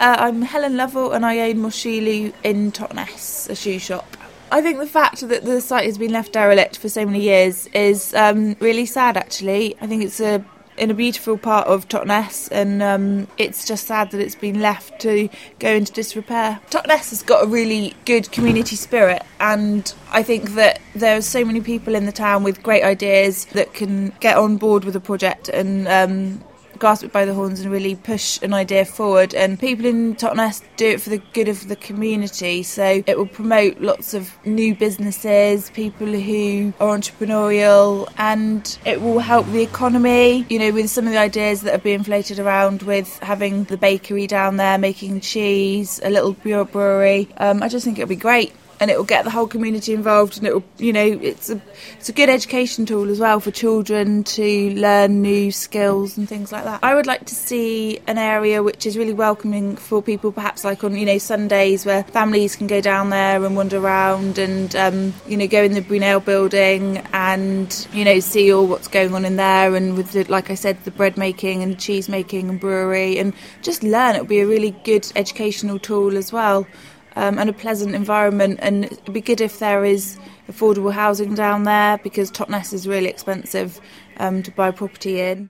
Uh, I'm Helen Lovell and I own Moshulu in Totnes, a shoe shop. I think the fact that the site has been left derelict for so many years is um, really sad, actually. I think it's a in a beautiful part of Totnes, and um, it's just sad that it's been left to go into disrepair. Totnes has got a really good community spirit, and I think that there are so many people in the town with great ideas that can get on board with the project and um, grasp it by the horns and really push an idea forward. And people in Totnes do it for the good of the community. So it will promote lots of new businesses, people who are entrepreneurial, and it will help the economy. You know, with some of the ideas that are being floated around with having the bakery down there making cheese, a little brewery. Um, I just think it'll be great and it will get the whole community involved and it will you know it's a it's a good education tool as well for children to learn new skills and things like that. I would like to see an area which is really welcoming for people perhaps like on you know Sundays where families can go down there and wander around and um, you know go in the Brunel building and you know see all what's going on in there and with the, like I said the bread making and cheese making and brewery and just learn it would be a really good educational tool as well um, and a pleasant environment. And it'd be good if there is affordable housing down there because Totnes is really expensive um, to buy property in.